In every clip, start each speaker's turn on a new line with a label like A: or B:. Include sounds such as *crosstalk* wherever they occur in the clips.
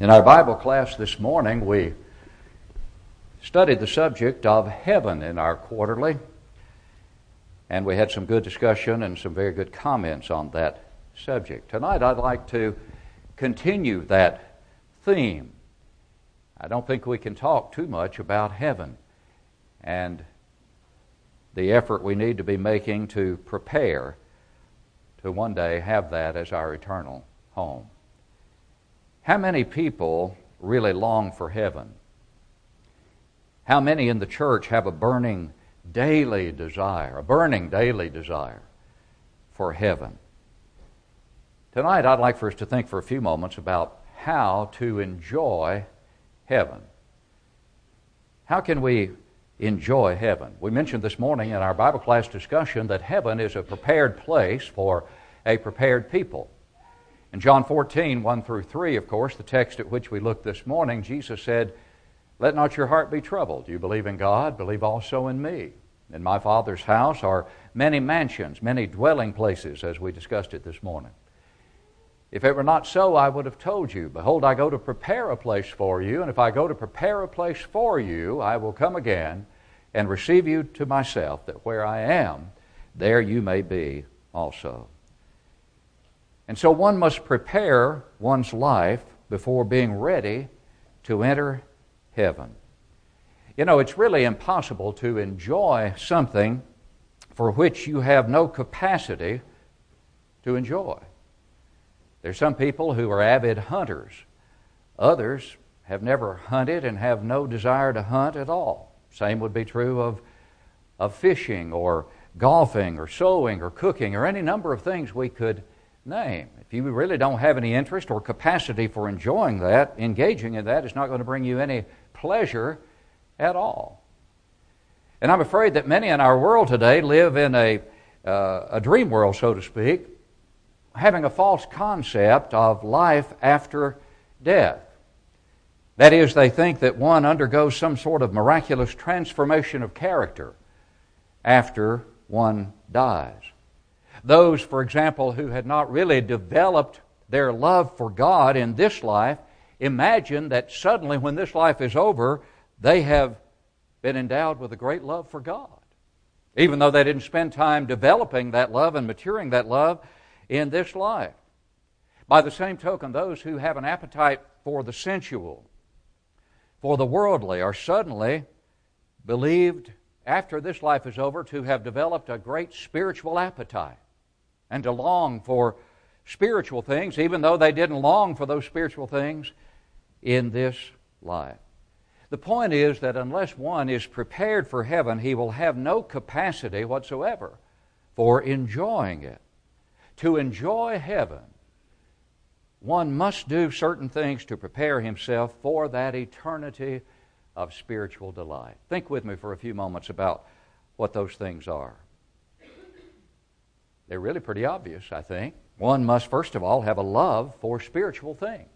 A: In our Bible class this morning, we studied the subject of heaven in our quarterly, and we had some good discussion and some very good comments on that subject. Tonight, I'd like to continue that theme. I don't think we can talk too much about heaven and the effort we need to be making to prepare to one day have that as our eternal home. How many people really long for heaven? How many in the church have a burning daily desire, a burning daily desire for heaven? Tonight, I'd like for us to think for a few moments about how to enjoy heaven. How can we enjoy heaven? We mentioned this morning in our Bible class discussion that heaven is a prepared place for a prepared people. In John 14, 1 through 3, of course, the text at which we looked this morning, Jesus said, Let not your heart be troubled. You believe in God, believe also in me. In my Father's house are many mansions, many dwelling places, as we discussed it this morning. If it were not so, I would have told you, Behold, I go to prepare a place for you, and if I go to prepare a place for you, I will come again and receive you to myself, that where I am, there you may be also. And so one must prepare one's life before being ready to enter heaven. You know, it's really impossible to enjoy something for which you have no capacity to enjoy. There's some people who are avid hunters. Others have never hunted and have no desire to hunt at all. Same would be true of, of fishing or golfing or sewing or cooking or any number of things we could name. If you really don't have any interest or capacity for enjoying that, engaging in that is not going to bring you any pleasure at all. And I'm afraid that many in our world today live in a, uh, a dream world, so to speak, having a false concept of life after death. That is, they think that one undergoes some sort of miraculous transformation of character after one dies. Those, for example, who had not really developed their love for God in this life imagine that suddenly, when this life is over, they have been endowed with a great love for God. Even though they didn't spend time developing that love and maturing that love in this life. By the same token, those who have an appetite for the sensual, for the worldly, are suddenly believed after this life is over to have developed a great spiritual appetite and to long for spiritual things, even though they didn't long for those spiritual things in this life. The point is that unless one is prepared for heaven, he will have no capacity whatsoever for enjoying it. To enjoy heaven, one must do certain things to prepare himself for that eternity of spiritual delight. Think with me for a few moments about what those things are. They're really pretty obvious, I think. One must, first of all, have a love for spiritual things.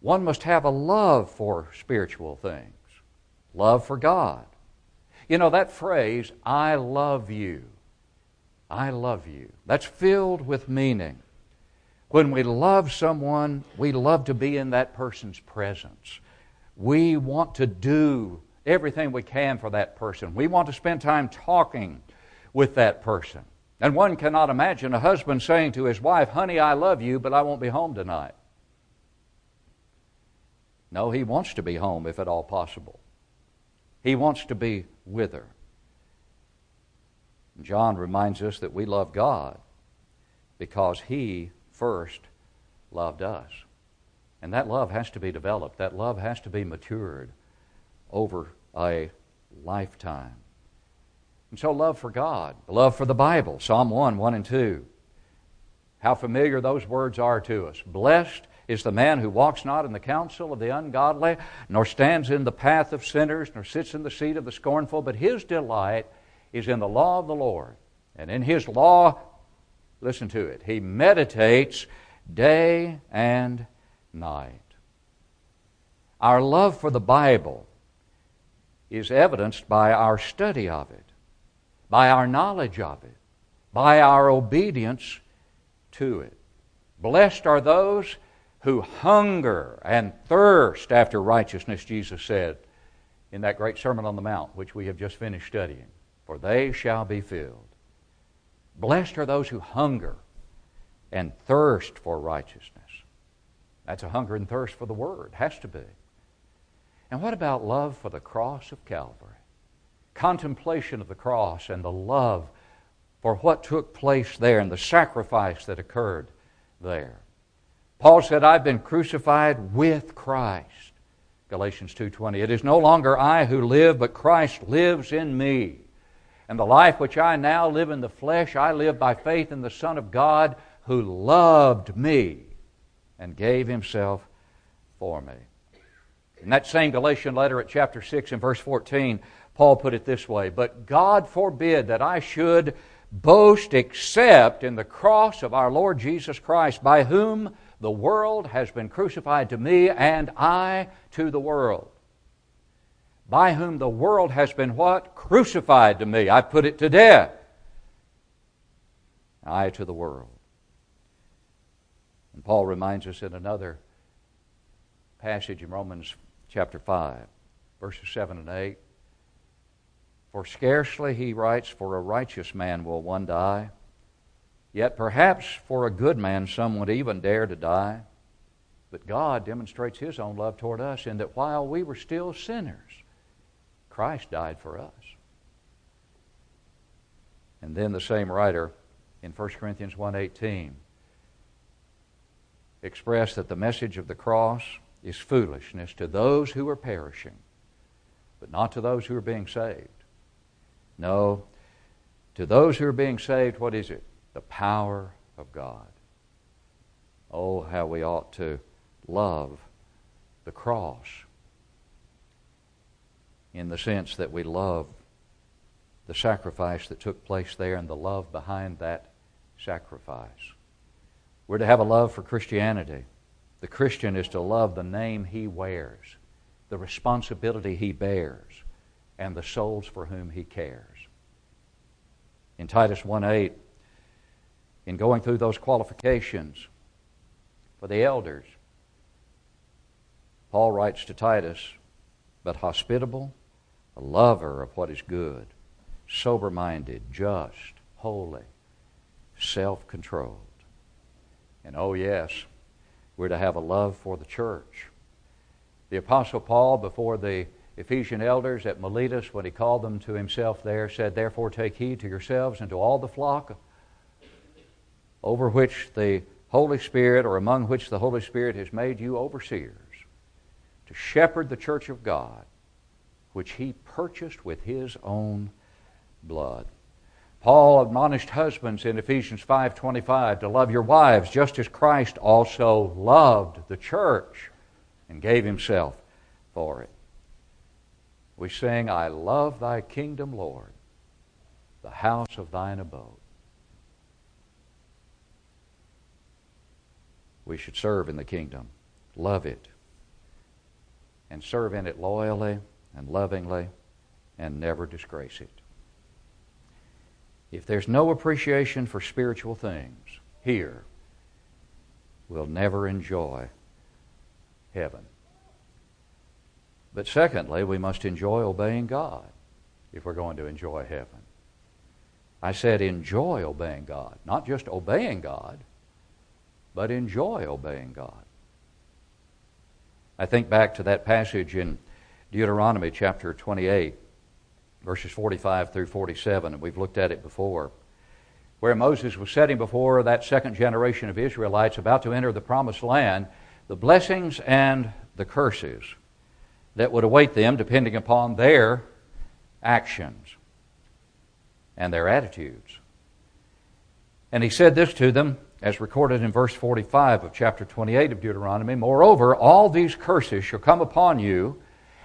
A: One must have a love for spiritual things, love for God. You know, that phrase, I love you, I love you, that's filled with meaning. When we love someone, we love to be in that person's presence. We want to do everything we can for that person. We want to spend time talking with that person. And one cannot imagine a husband saying to his wife, Honey, I love you, but I won't be home tonight. No, he wants to be home if at all possible. He wants to be with her. John reminds us that we love God because he first loved us. And that love has to be developed, that love has to be matured over a lifetime. And so, love for God, love for the Bible, Psalm 1, 1 and 2. How familiar those words are to us. Blessed is the man who walks not in the counsel of the ungodly, nor stands in the path of sinners, nor sits in the seat of the scornful, but his delight is in the law of the Lord. And in his law, listen to it, he meditates day and night. Our love for the Bible is evidenced by our study of it by our knowledge of it, by our obedience to it. Blessed are those who hunger and thirst after righteousness, Jesus said in that great Sermon on the Mount, which we have just finished studying, for they shall be filled. Blessed are those who hunger and thirst for righteousness. That's a hunger and thirst for the Word, has to be. And what about love for the cross of Calvary? Contemplation of the cross and the love for what took place there and the sacrifice that occurred there. Paul said, I've been crucified with Christ. Galatians 2:20. It is no longer I who live, but Christ lives in me. And the life which I now live in the flesh, I live by faith in the Son of God who loved me and gave himself for me. In that same Galatian letter at chapter 6 and verse 14, Paul put it this way But God forbid that I should boast except in the cross of our Lord Jesus Christ, by whom the world has been crucified to me, and I to the world. By whom the world has been what? Crucified to me. I put it to death. I to the world. And Paul reminds us in another passage in Romans chapter 5, verses 7 and 8. For scarcely, he writes, for a righteous man will one die. Yet perhaps for a good man some would even dare to die. But God demonstrates his own love toward us in that while we were still sinners, Christ died for us. And then the same writer in 1 Corinthians 1:18 expressed that the message of the cross is foolishness to those who are perishing, but not to those who are being saved. No, to those who are being saved, what is it? The power of God. Oh, how we ought to love the cross in the sense that we love the sacrifice that took place there and the love behind that sacrifice. We're to have a love for Christianity. The Christian is to love the name he wears, the responsibility he bears, and the souls for whom he cares. In Titus 1 8, in going through those qualifications for the elders, Paul writes to Titus, but hospitable, a lover of what is good, sober minded, just, holy, self controlled. And oh, yes, we're to have a love for the church. The Apostle Paul, before the Ephesian elders at Miletus, when he called them to himself there, said, Therefore take heed to yourselves and to all the flock over which the Holy Spirit, or among which the Holy Spirit has made you overseers, to shepherd the church of God, which he purchased with his own blood. Paul admonished husbands in Ephesians 5:25 to love your wives just as Christ also loved the church and gave himself for it. We sing, I love thy kingdom, Lord, the house of thine abode. We should serve in the kingdom, love it, and serve in it loyally and lovingly and never disgrace it. If there's no appreciation for spiritual things here, we'll never enjoy heaven. But secondly, we must enjoy obeying God if we're going to enjoy heaven. I said enjoy obeying God, not just obeying God, but enjoy obeying God. I think back to that passage in Deuteronomy chapter 28 verses 45 through 47, and we've looked at it before, where Moses was setting before that second generation of Israelites about to enter the promised land the blessings and the curses that would await them depending upon their actions and their attitudes. And he said this to them, as recorded in verse 45 of chapter 28 of Deuteronomy Moreover, all these curses shall come upon you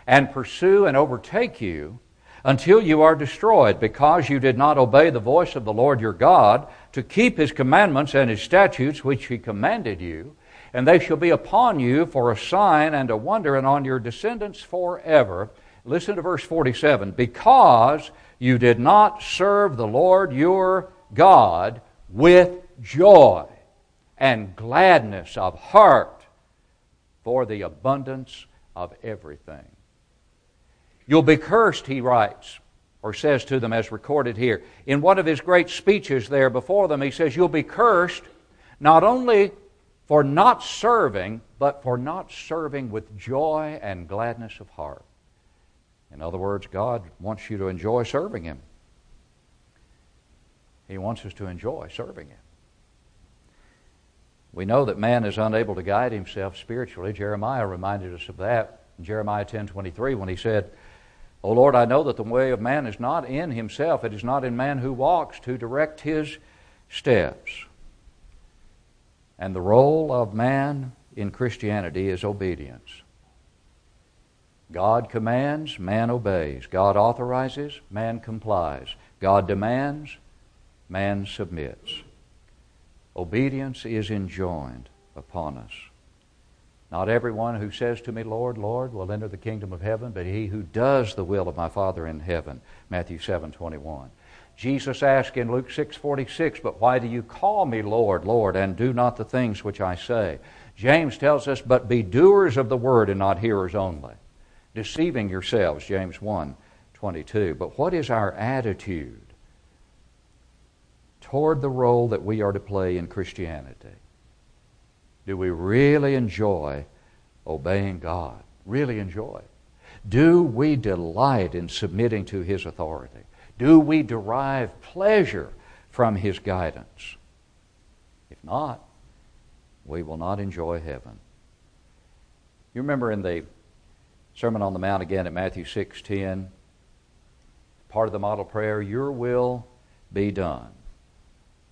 A: and pursue and overtake you until you are destroyed, because you did not obey the voice of the Lord your God to keep his commandments and his statutes which he commanded you. And they shall be upon you for a sign and a wonder, and on your descendants forever. Listen to verse 47 because you did not serve the Lord your God with joy and gladness of heart for the abundance of everything. You'll be cursed, he writes, or says to them as recorded here. In one of his great speeches there before them, he says, You'll be cursed not only for not serving, but for not serving with joy and gladness of heart. In other words, God wants you to enjoy serving Him. He wants us to enjoy serving Him. We know that man is unable to guide himself spiritually. Jeremiah reminded us of that in Jeremiah 10:23 when he said, O Lord, I know that the way of man is not in himself, it is not in man who walks to direct his steps. And the role of man in Christianity is obedience. God commands, man obeys. God authorizes, man complies. God demands, man submits. Obedience is enjoined upon us. Not everyone who says to me, Lord, Lord, will enter the kingdom of heaven, but he who does the will of my Father in heaven. Matthew 7 21. Jesus asked in Luke 6 46, But why do you call me Lord, Lord, and do not the things which I say? James tells us, But be doers of the word and not hearers only, deceiving yourselves, James 1 22. But what is our attitude toward the role that we are to play in Christianity? Do we really enjoy obeying God? Really enjoy? Do we delight in submitting to His authority? Do we derive pleasure from His guidance? If not, we will not enjoy heaven. You remember in the Sermon on the Mount again at Matthew 6:10, part of the model prayer, your will be done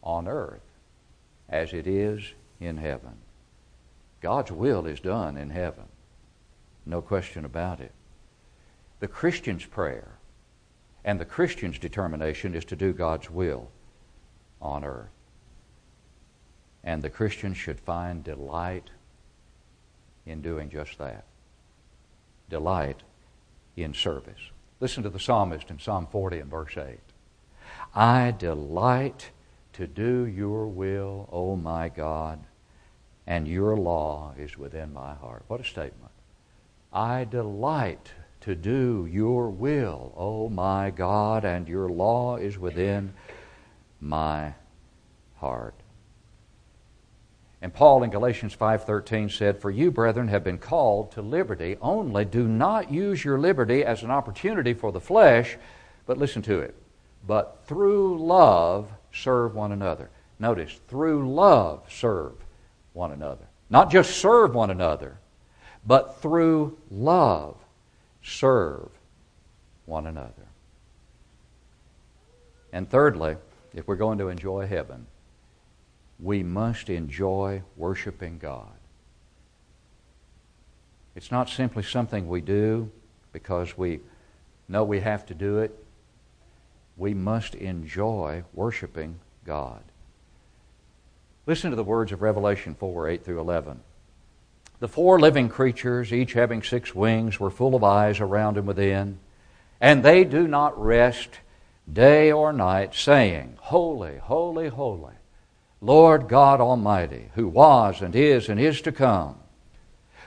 A: on earth as it is in heaven. God's will is done in heaven. No question about it. The Christian's prayer and the Christian's determination is to do God's will on earth. And the Christian should find delight in doing just that. Delight in service. Listen to the psalmist in Psalm 40 and verse 8. I delight to do your will, O my God and your law is within my heart. What a statement. I delight to do your will, O my God, and your law is within my heart. And Paul in Galatians 5:13 said, "For you, brethren, have been called to liberty, only do not use your liberty as an opportunity for the flesh, but listen to it. But through love serve one another." Notice, through love serve one another. Not just serve one another, but through love serve one another. And thirdly, if we're going to enjoy heaven, we must enjoy worshiping God. It's not simply something we do because we know we have to do it. We must enjoy worshiping God. Listen to the words of Revelation 4 8 through 11. The four living creatures, each having six wings, were full of eyes around and within, and they do not rest day or night, saying, Holy, holy, holy, Lord God Almighty, who was and is and is to come.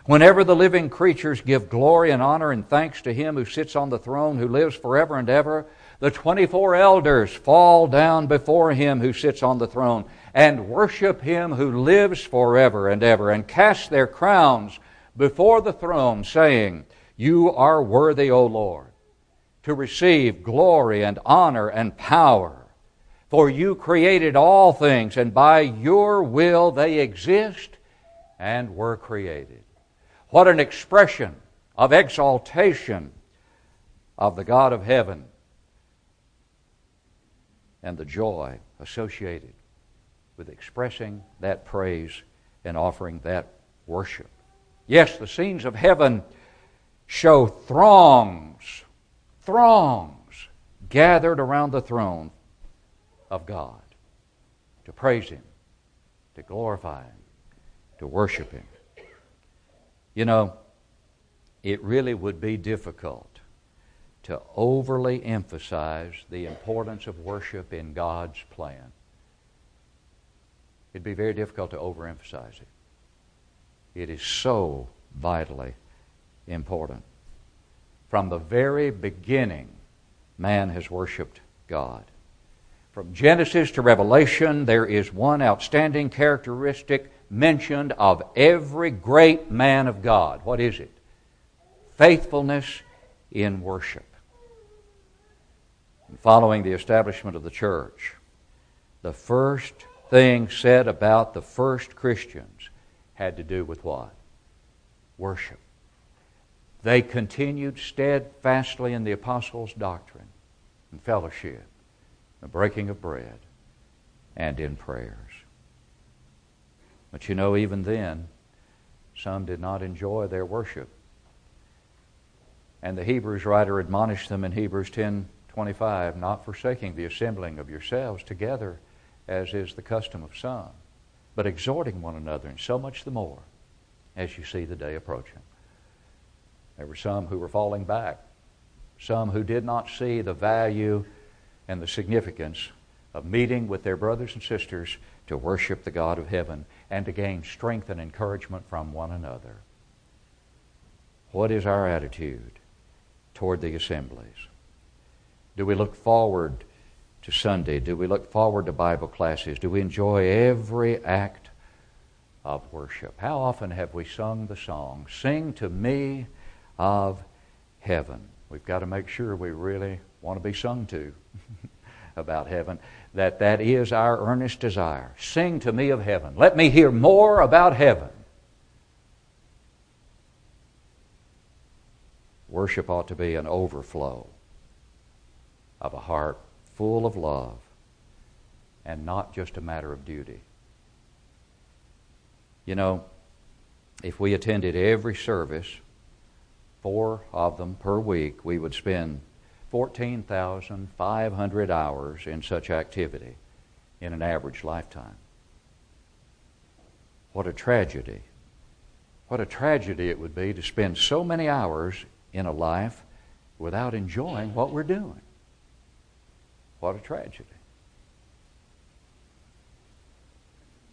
A: Whenever the living creatures give glory and honor and thanks to Him who sits on the throne, who lives forever and ever, the 24 elders fall down before Him who sits on the throne and worship him who lives forever and ever, and cast their crowns before the throne, saying, You are worthy, O Lord, to receive glory and honor and power. For you created all things, and by your will they exist and were created. What an expression of exaltation of the God of heaven and the joy associated with expressing that praise and offering that worship. Yes, the scenes of heaven show throngs, throngs gathered around the throne of God to praise Him, to glorify Him, to worship Him. You know, it really would be difficult to overly emphasize the importance of worship in God's plan. It'd be very difficult to overemphasize it. It is so vitally important. From the very beginning, man has worshiped God. From Genesis to Revelation, there is one outstanding characteristic mentioned of every great man of God. What is it? Faithfulness in worship. And following the establishment of the church, the first thing said about the first Christians had to do with what? Worship. They continued steadfastly in the apostles' doctrine and fellowship, the breaking of bread, and in prayers. But you know, even then, some did not enjoy their worship. And the Hebrews writer admonished them in Hebrews 10:25, not forsaking the assembling of yourselves together as is the custom of some, but exhorting one another, and so much the more as you see the day approaching. There were some who were falling back, some who did not see the value and the significance of meeting with their brothers and sisters to worship the God of heaven and to gain strength and encouragement from one another. What is our attitude toward the assemblies? Do we look forward to Sunday? Do we look forward to Bible classes? Do we enjoy every act of worship? How often have we sung the song, Sing to Me of Heaven? We've got to make sure we really want to be sung to *laughs* about heaven, that that is our earnest desire. Sing to me of heaven. Let me hear more about heaven. Worship ought to be an overflow of a heart full of love and not just a matter of duty. You know, if we attended every service, four of them per week, we would spend 14,500 hours in such activity in an average lifetime. What a tragedy. What a tragedy it would be to spend so many hours in a life without enjoying what we're doing. What a tragedy.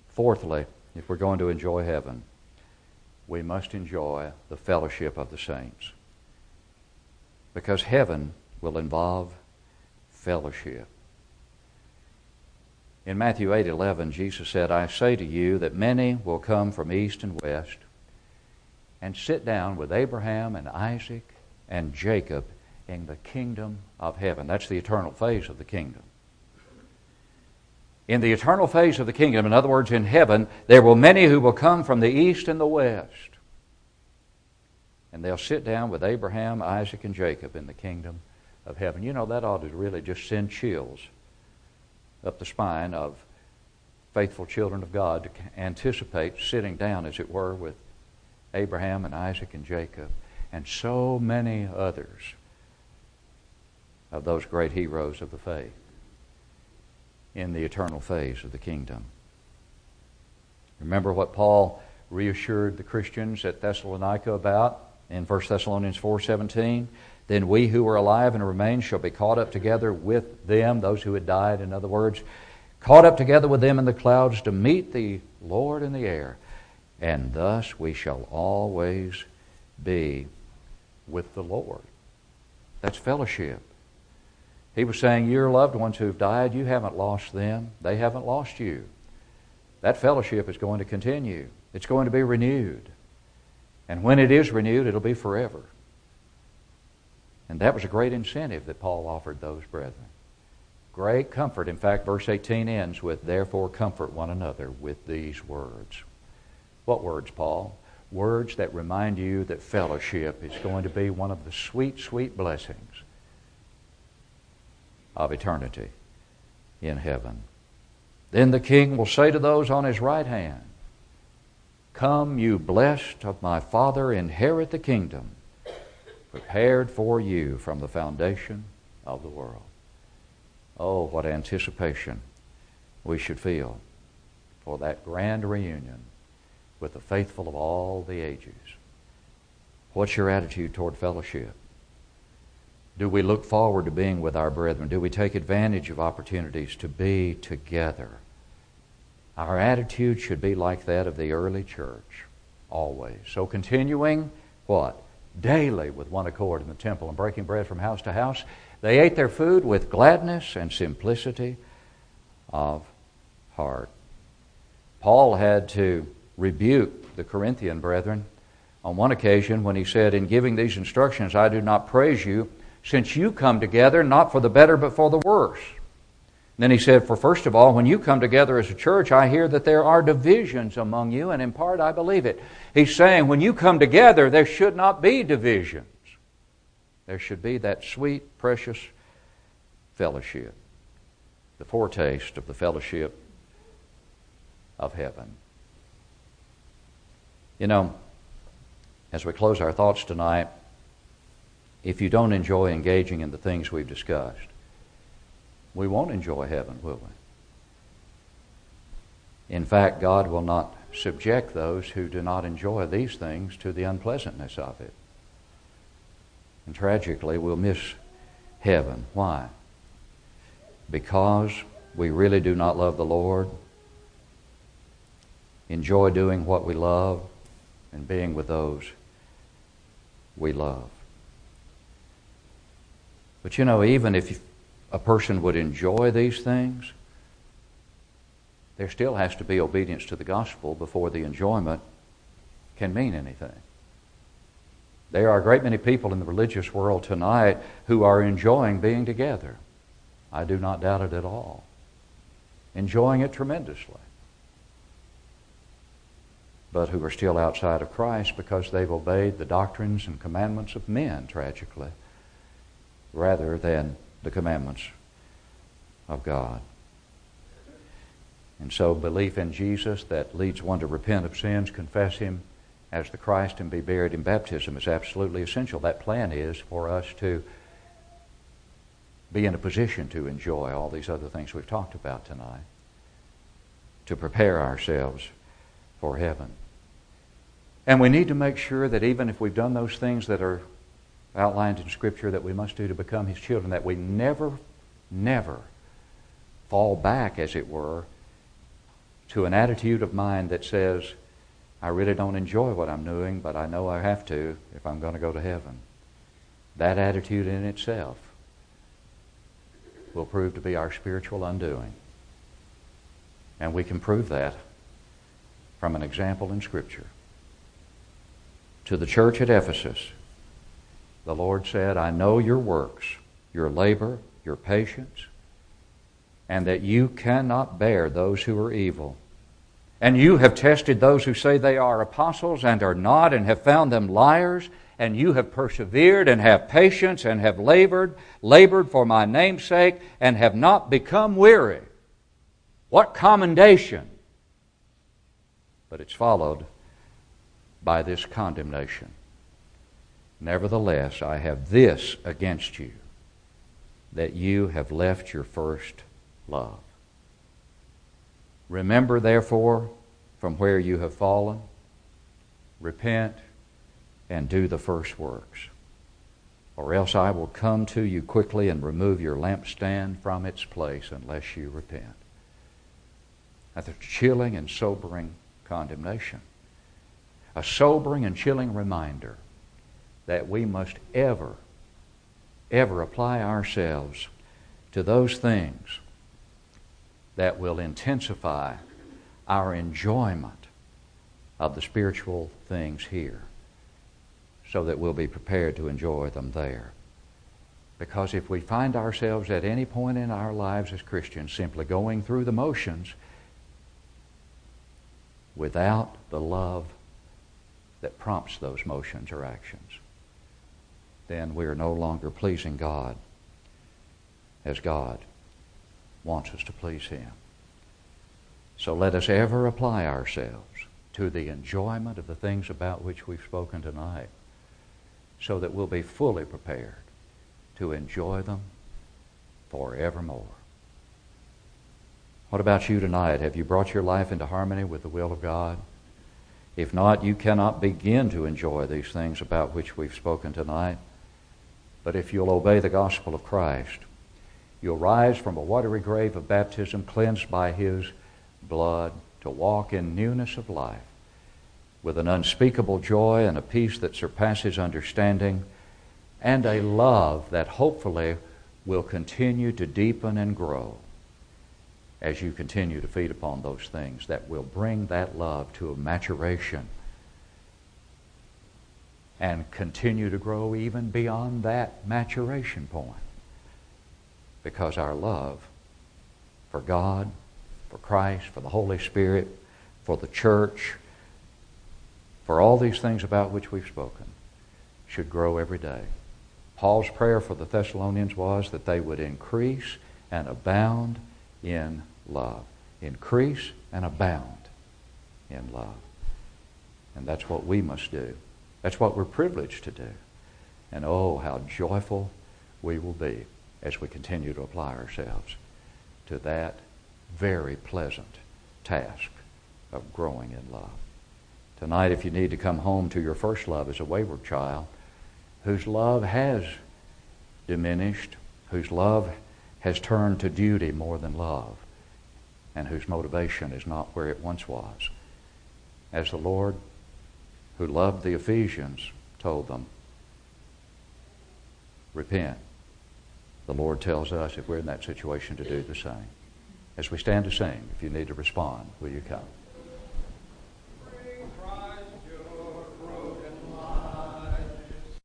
A: Fourthly, if we're going to enjoy heaven, we must enjoy the fellowship of the saints. Because heaven will involve fellowship. In Matthew 8:11, Jesus said, "I say to you that many will come from east and west and sit down with Abraham and Isaac and Jacob in the kingdom of heaven. That's the eternal phase of the kingdom. In the eternal phase of the kingdom, in other words, in heaven, there will many who will come from the east and the west. And they'll sit down with Abraham, Isaac, and Jacob in the kingdom of heaven. You know, that ought to really just send chills up the spine of faithful children of God to anticipate sitting down, as it were, with Abraham and Isaac and Jacob and so many others of those great heroes of the faith in the eternal phase of the kingdom. Remember what Paul reassured the Christians at Thessalonica about in 1 Thessalonians 4:17, then we who are alive and remain shall be caught up together with them, those who had died in other words, caught up together with them in the clouds to meet the Lord in the air, and thus we shall always be with the Lord. That's fellowship. He was saying, Your loved ones who've died, you haven't lost them. They haven't lost you. That fellowship is going to continue, it's going to be renewed. And when it is renewed, it'll be forever. And that was a great incentive that Paul offered those brethren. Great comfort. In fact, verse 18 ends with, Therefore comfort one another with these words. What words, Paul? Words that remind you that fellowship is going to be one of the sweet, sweet blessings of eternity in heaven. Then the king will say to those on his right hand, Come, you blessed of my Father, inherit the kingdom prepared for you from the foundation of the world. Oh, what anticipation we should feel for that grand reunion with the faithful of all the ages. What's your attitude toward fellowship? Do we look forward to being with our brethren? Do we take advantage of opportunities to be together? Our attitude should be like that of the early church. always. So continuing what? Daily with one accord in the temple and breaking bread from house to house. They ate their food with gladness and simplicity of heart. Paul had to rebuke the Corinthian brethren on one occasion when he said, In giving these instructions, I do not praise you, since you come together not for the better but for the worse. Then he said, For first of all, when you come together as a church, I hear that there are divisions among you, and in part I believe it. He's saying, when you come together, there should not be divisions. There should be that sweet, precious fellowship, the foretaste of the fellowship of heaven. You know, as we close our thoughts tonight, if you don't enjoy engaging in the things we've discussed, we won't enjoy heaven, will we? In fact, God will not subject those who do not enjoy these things to the unpleasantness of it. And tragically, we'll miss heaven. Why? Because we really do not love the Lord, enjoy doing what we love, and being with those we love. But you know, even if a person would enjoy these things, there still has to be obedience to the gospel before the enjoyment can mean anything. There are a great many people in the religious world tonight who are enjoying being together. I do not doubt it at all. Enjoying it tremendously. But who are still outside of Christ because they've obeyed the doctrines and commandments of men, tragically, rather than the commandments of God. And so, belief in Jesus that leads one to repent of sins, confess Him as the Christ, and be buried in baptism is absolutely essential. That plan is for us to be in a position to enjoy all these other things we've talked about tonight, to prepare ourselves for heaven. And we need to make sure that even if we've done those things that are outlined in Scripture that we must do to become His children, that we never, never fall back, as it were, to an attitude of mind that says, I really don't enjoy what I'm doing, but I know I have to if I'm going to go to heaven. That attitude in itself will prove to be our spiritual undoing. And we can prove that from an example in Scripture. To the church at Ephesus, the Lord said, I know your works, your labor, your patience, and that you cannot bear those who are evil. And you have tested those who say they are apostles and are not, and have found them liars, and you have persevered and have patience and have labored, labored for my name's sake, and have not become weary. What commendation! But it's followed by this condemnation. Nevertheless, I have this against you, that you have left your first love. Remember, therefore, from where you have fallen, repent, and do the first works. Or else I will come to you quickly and remove your lampstand from its place unless you repent. That's a chilling and sobering condemnation. A sobering and chilling reminder that we must ever, ever apply ourselves to those things that will intensify our enjoyment of the spiritual things here so that we'll be prepared to enjoy them there. Because if we find ourselves at any point in our lives as Christians simply going through the motions without the love that prompts those motions or actions, then we are no longer pleasing God as God wants us to please Him. So let us ever apply ourselves to the enjoyment of the things about which we've spoken tonight so that we'll be fully prepared to enjoy them forevermore. What about you tonight? Have you brought your life into harmony with the will of God? If not, you cannot begin to enjoy these things about which we've spoken tonight. But if you'll obey the gospel of Christ, you'll rise from a watery grave of baptism cleansed by His blood to walk in newness of life with an unspeakable joy and a peace that surpasses understanding, and a love that hopefully will continue to deepen and grow as you continue to feed upon those things that will bring that love to a maturation and continue to grow even beyond that maturation point. Because our love for God, for Christ, for the Holy Spirit, for the church, for all these things about which we've spoken, should grow every day. Paul's prayer for the Thessalonians was that they would increase and abound in love. Increase and abound in love. And that's what we must do. That's what we're privileged to do. And oh, how joyful we will be as we continue to apply ourselves to that very pleasant task of growing in love. Tonight, if you need to come home to your first love as a wayward child, whose love has diminished, whose love has turned to duty more than love, and whose motivation is not where it once was. As the Lord, who loved the Ephesians, told them, repent. The Lord tells us, if we're in that situation, to do the same. As we stand to sing, if you need to respond, will you come?